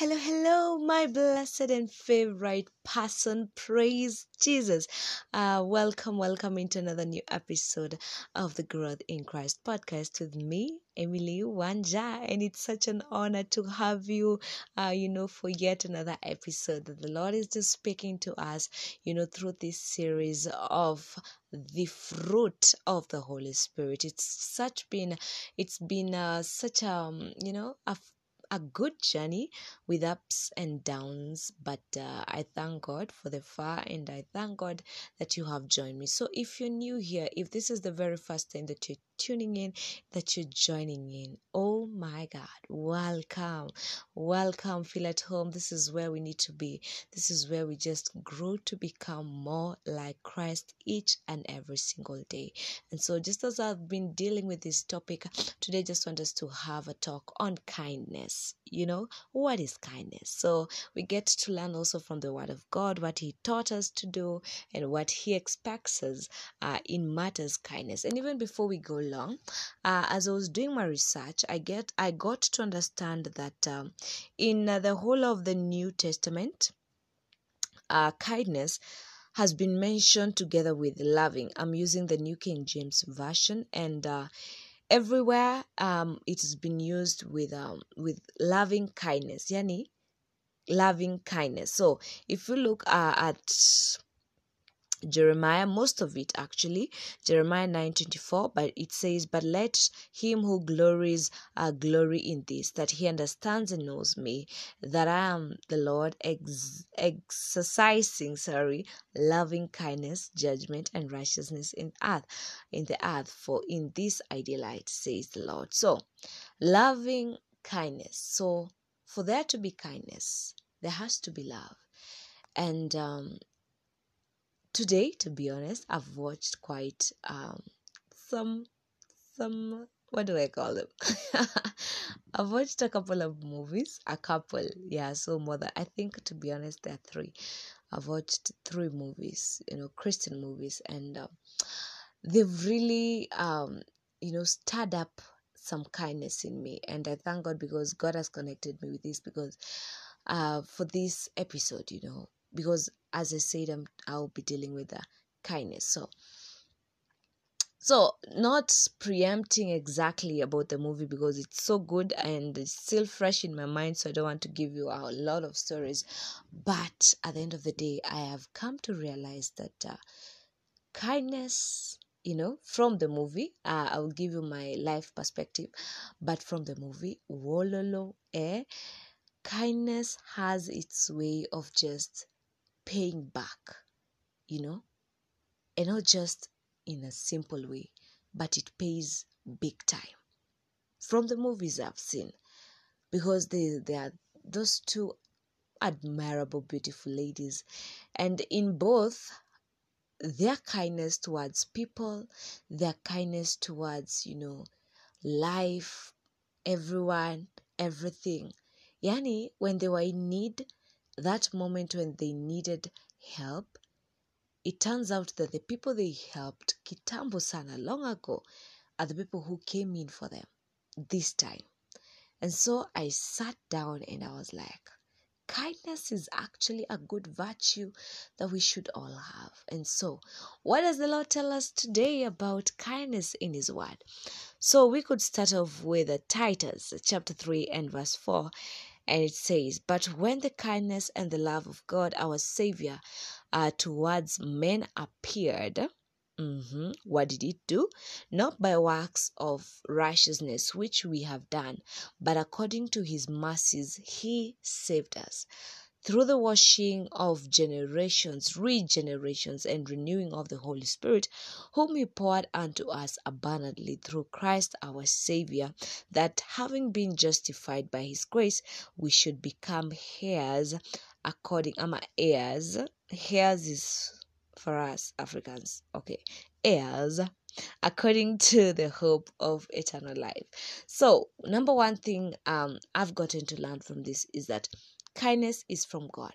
Hello, hello, my blessed and favorite person. Praise Jesus. Uh, welcome, welcome into another new episode of the Growth in Christ podcast with me, Emily Wanja. And it's such an honor to have you, uh, you know, for yet another episode that the Lord is just speaking to us, you know, through this series of the fruit of the Holy Spirit. It's such been, it's been uh, such um, you know, a a good journey with ups and downs, but uh, I thank God for the far and I thank God that you have joined me. So, if you're new here, if this is the very first time that you're tuning in, that you're joining in, oh my God, welcome, welcome, feel at home. This is where we need to be. This is where we just grow to become more like Christ each and every single day. And so, just as I've been dealing with this topic, today, I just want us to have a talk on kindness you know what is kindness? So we get to learn also from the word of god what he taught us to do and what he expects us uh, in matters kindness. And even before we go along uh, as i was doing my research i get i got to understand that um, in uh, the whole of the new testament uh, kindness has been mentioned together with loving. I'm using the new king james version and uh, everywhere um it has been used with um with loving kindness yani? Loving kindness. So if you look uh, at Jeremiah, most of it actually, Jeremiah 9:24, but it says, "But let him who glories uh, glory in this, that he understands and knows me, that I am the Lord, ex- exercising, sorry, loving kindness, judgment, and righteousness in earth, in the earth. For in this I delight," says the Lord. So, loving kindness. So, for there to be kindness, there has to be love, and um, today to be honest i've watched quite um some some what do i call them? I've watched a couple of movies a couple yeah so more than i think to be honest there are three. I've watched three movies you know christian movies and um, they've really um you know stirred up some kindness in me and i thank god because god has connected me with this because uh for this episode you know because as I said, I'm, I'll be dealing with the kindness. So, so not preempting exactly about the movie because it's so good and it's still fresh in my mind. So I don't want to give you a lot of stories. But at the end of the day, I have come to realize that uh, kindness you know from the movie uh, i will give you my life perspective but from the movie wololo eh kindness has its way of just paying back, you know, and not just in a simple way, but it pays big time. From the movies I've seen, because they, they are those two admirable, beautiful ladies, and in both, their kindness towards people, their kindness towards, you know, life, everyone, everything. Yani, when they were in need, that moment when they needed help, it turns out that the people they helped kitambo sana long ago are the people who came in for them this time. And so I sat down and I was like, kindness is actually a good virtue that we should all have. And so, what does the Lord tell us today about kindness in His Word? So, we could start off with Titus chapter 3 and verse 4 and it says, But when the kindness and the love of God, our Savior, uh, towards men appeared, mm-hmm, what did it do? Not by works of righteousness which we have done, but according to his mercies, he saved us through the washing of generations, regenerations, and renewing of the Holy Spirit, whom He poured unto us abundantly through Christ our Savior, that having been justified by His grace, we should become heirs according, ama heirs. Heirs is for us Africans, okay, heirs according to the hope of eternal life. So, number one thing um, I've gotten to learn from this is that kindness is from God.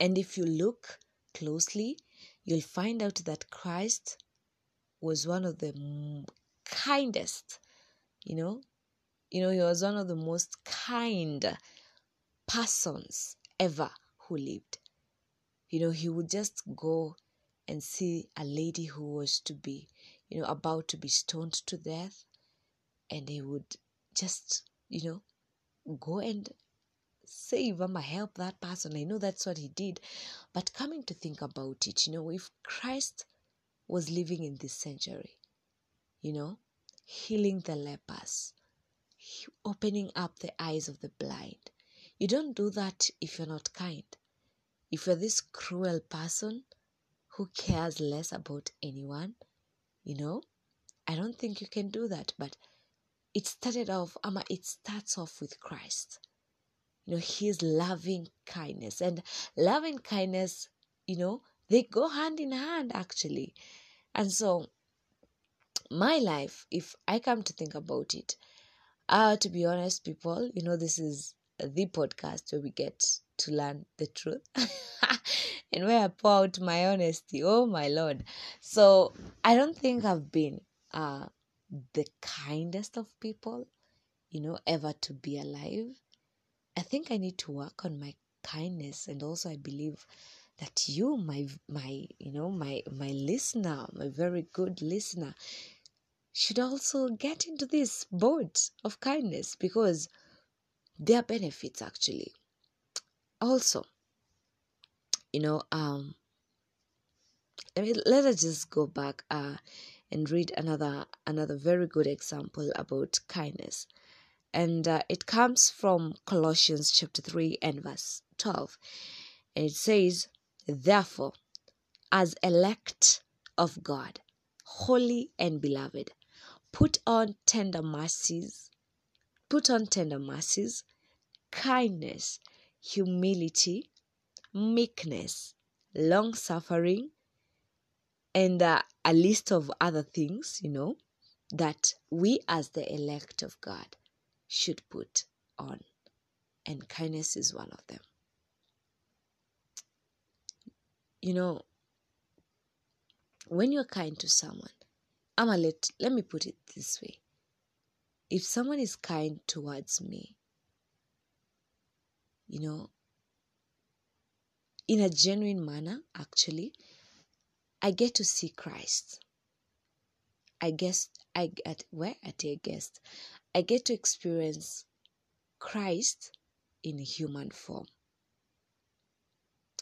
And if you look closely, you'll find out that Christ was one of the kindest, you know, you know, he was one of the most kind persons ever who lived. You know, he would just go and see a lady who was to be, you know, about to be stoned to death, and he would just, you know, go and save I'ma help that person. I know that's what he did. But coming to think about it, you know, if Christ was living in this century, you know, healing the lepers, opening up the eyes of the blind, you don't do that if you're not kind. If you're this cruel person who cares less about anyone, you know, I don't think you can do that. But it started off, Ama, it starts off with Christ you know his loving kindness. And loving kindness you know they go hand in hand actually. And so my life if i come to think about it uh to be honest people you know this is the podcast where we get to learn the truth and where i pour out my honesty. Oh my lord. So i don't think i've been uh the kindest of people you know ever to be alive I think I need to work on my kindness and also I believe that you my my you know my my listener my very good listener should also get into this boat of kindness because there are benefits actually. Also you know um I mean, let us just go back uh, and read another another very good example about kindness and uh, it comes from Colossians chapter 3 and verse 12. And it says, Therefore, as elect of God, holy and beloved, put on tender mercies, put on tender mercies, kindness, humility, meekness, long suffering, and uh, a list of other things, you know, that we as the elect of God should put on, and kindness is one of them. You know, when you're kind to someone, I'm a let let me put it this way. If someone is kind towards me, you know, in a genuine manner, actually, I get to see Christ. I guess I get where I take guest. I get to experience Christ in human form.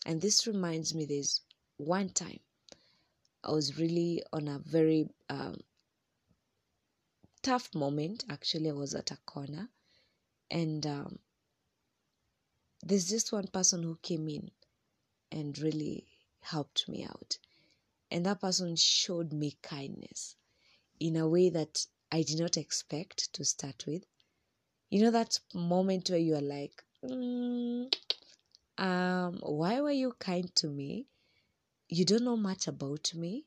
And this reminds me there's one time I was really on a very um, tough moment. Actually, I was at a corner, and um, there's just one person who came in and really helped me out. And that person showed me kindness in a way that I did not expect to start with. You know that moment where you are like, mm, um, why were you kind to me? You don't know much about me,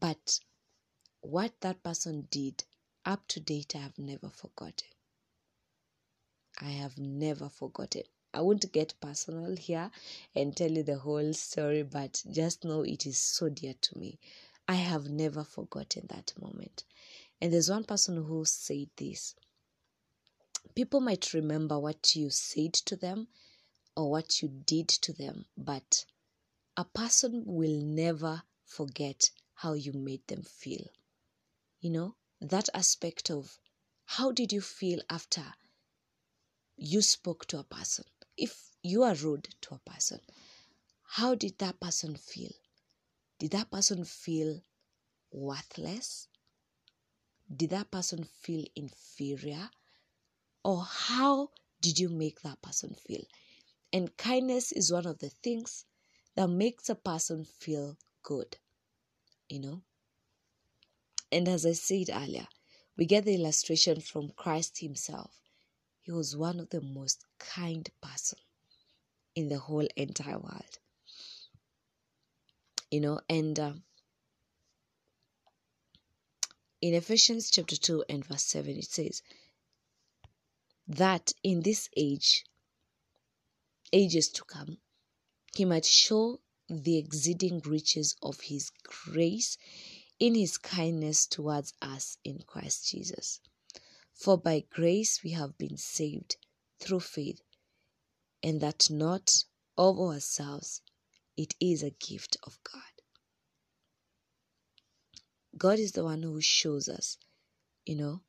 but what that person did up to date, I have never forgotten. I have never forgotten. I won't get personal here and tell you the whole story, but just know it is so dear to me. I have never forgotten that moment. And there's one person who said this people might remember what you said to them or what you did to them, but a person will never forget how you made them feel. You know, that aspect of how did you feel after you spoke to a person? If you are rude to a person, how did that person feel? Did that person feel worthless? Did that person feel inferior? Or how did you make that person feel? And kindness is one of the things that makes a person feel good, you know? And as I said earlier, we get the illustration from Christ Himself. He was one of the most kind person in the whole entire world. You know, and uh, in Ephesians chapter 2 and verse 7, it says, That in this age, ages to come, he might show the exceeding riches of his grace in his kindness towards us in Christ Jesus. For by grace we have been saved through faith, and that not of ourselves, it is a gift of God. God is the one who shows us, you know,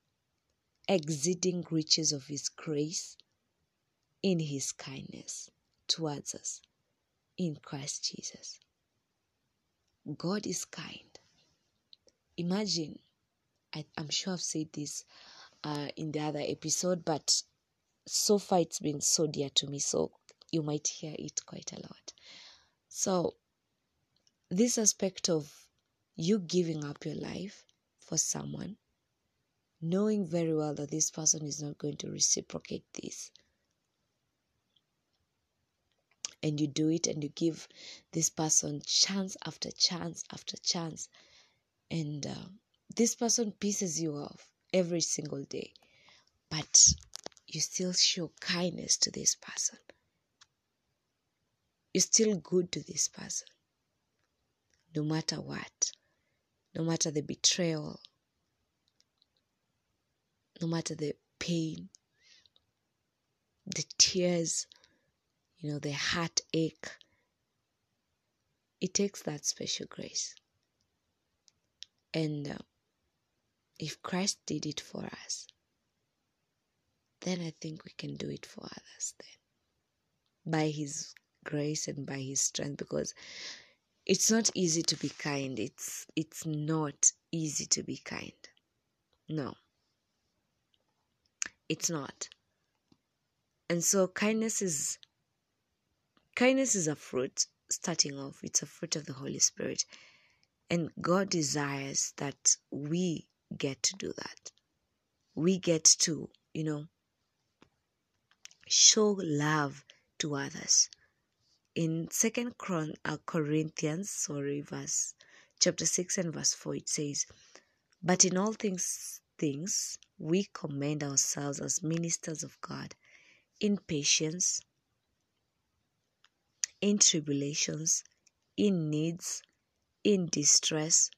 exceeding riches of His grace in His kindness towards us in Christ Jesus. God is kind. Imagine, I, am sure I've said this uh, in the other episode, but so far it's been so dear to me, so you might hear it quite a lot. So, this aspect of you giving up your life for someone, knowing very well that this person is not going to reciprocate this. And you do it and you give this person chance after chance after chance. And uh, this person pisses you off every single day. But you still show kindness to this person. You're still good to this person. No matter what no matter the betrayal, no matter the pain, the tears, you know, the heartache. It takes that special grace. And uh, if Christ did it for us, then I think we can do it for others then. By His grace and by His strength, because it's not easy to be kind. It's it's not easy to be kind. No. It's not. And so kindness is kindness is a fruit starting off it's a fruit of the holy spirit. And god desires that we get to do that. We get to you know show love to others in second Chron- uh, corinthians sorry verse chapter 6 and verse 4 it says but in all things things we commend ourselves as ministers of god in patience in tribulations in needs in distress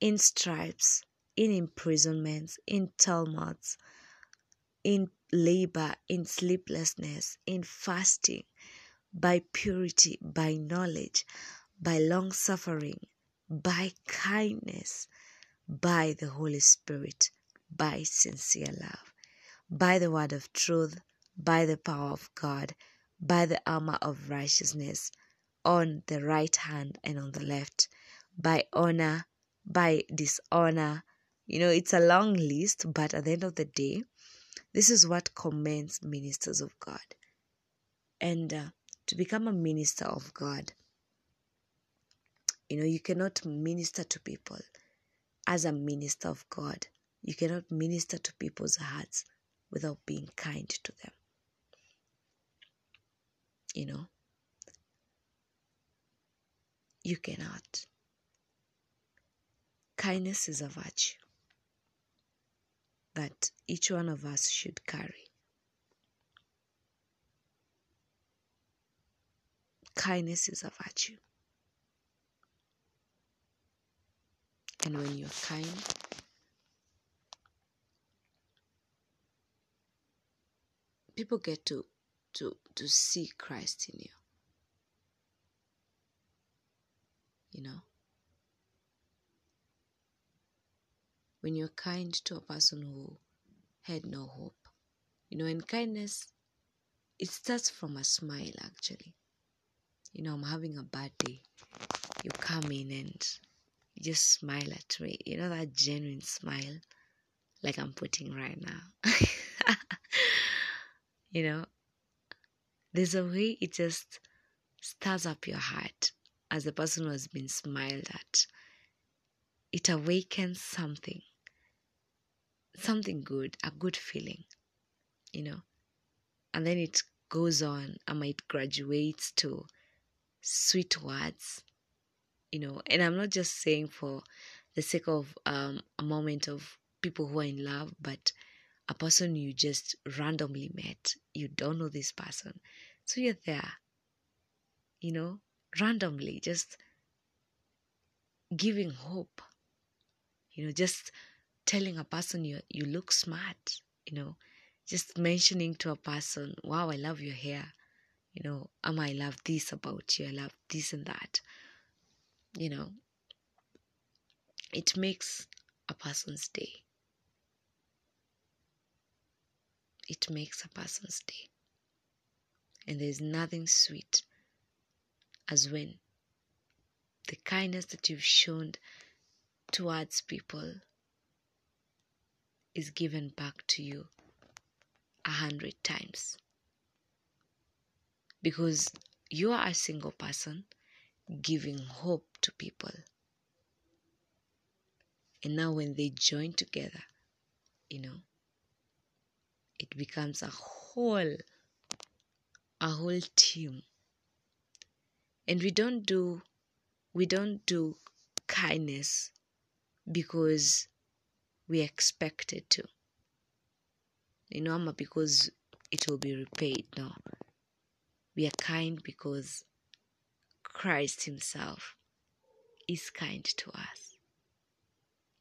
in stripes in imprisonments in tumults in labor in sleeplessness in fasting by purity, by knowledge, by long suffering, by kindness, by the Holy Spirit, by sincere love, by the word of truth, by the power of God, by the armor of righteousness, on the right hand and on the left, by honor, by dishonor. You know, it's a long list, but at the end of the day, this is what commends ministers of God. And uh, to become a minister of God. You know, you cannot minister to people as a minister of God. You cannot minister to people's hearts without being kind to them. You know, you cannot. Kindness is a virtue that each one of us should carry. Kindness is a virtue. And when you're kind, people get to to to see Christ in you. You know? When you're kind to a person who had no hope. You know, and kindness it starts from a smile actually you know, I'm having a bad day. You come in and you just smile at me. You know, that genuine smile like I'm putting right now. you know, there's a way it just stirs up your heart as the person who has been smiled at. It awakens something, something good, a good feeling, you know, and then it goes on and it graduates to sweet words, you know, and I'm not just saying for the sake of um, a moment of people who are in love, but a person you just randomly met. You don't know this person. So you're there, you know, randomly, just giving hope, you know, just telling a person you, you look smart, you know, just mentioning to a person, wow, I love your hair, You know, am I love this about you? I love this and that. You know, it makes a person's day. It makes a person's day. And there's nothing sweet as when the kindness that you've shown towards people is given back to you a hundred times. Because you are a single person giving hope to people. And now, when they join together, you know, it becomes a whole, a whole team. And we don't do, we don't do kindness because we expected to. You know, because it will be repaid. No. We are kind because Christ Himself is kind to us.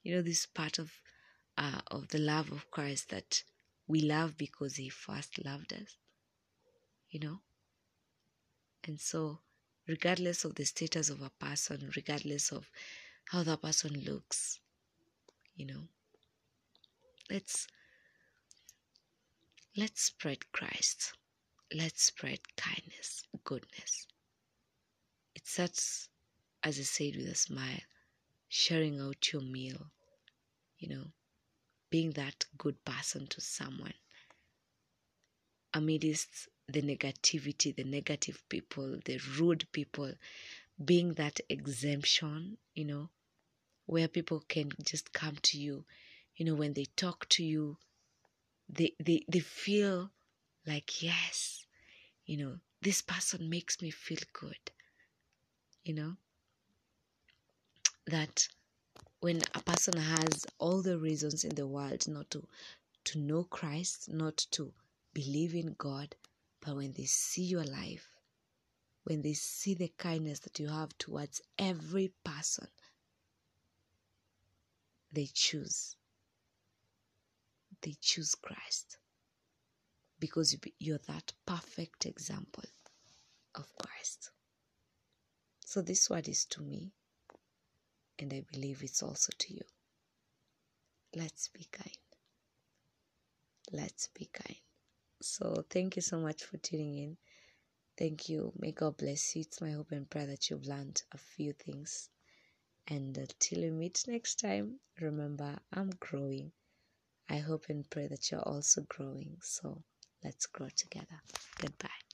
You know, this part of uh, of the love of Christ that we love because He first loved us. You know, and so regardless of the status of a person, regardless of how that person looks, you know, let's let's spread Christ. Let's spread kindness, goodness. It starts, as I said, with a smile, sharing out your meal, you know, being that good person to someone amidst the negativity, the negative people, the rude people, being that exemption, you know, where people can just come to you, you know, when they talk to you, they they, they feel like yes, you know, this person makes me feel good. You know, that when a person has all the reasons in the world not to to know Christ, not to believe in God, but when they see your life, when they see the kindness that you have towards every person, they choose. They choose Christ because you're that perfect example of Christ. So, this word is to me, and I believe it's also to you. Let's be kind. Let's be kind. So, thank you so much for tuning in. Thank you. May God bless you. It's my hope and prayer that you've learned a few things. And until we meet next time, remember, I'm growing. I hope and pray that you're also growing. So let's grow together. Goodbye.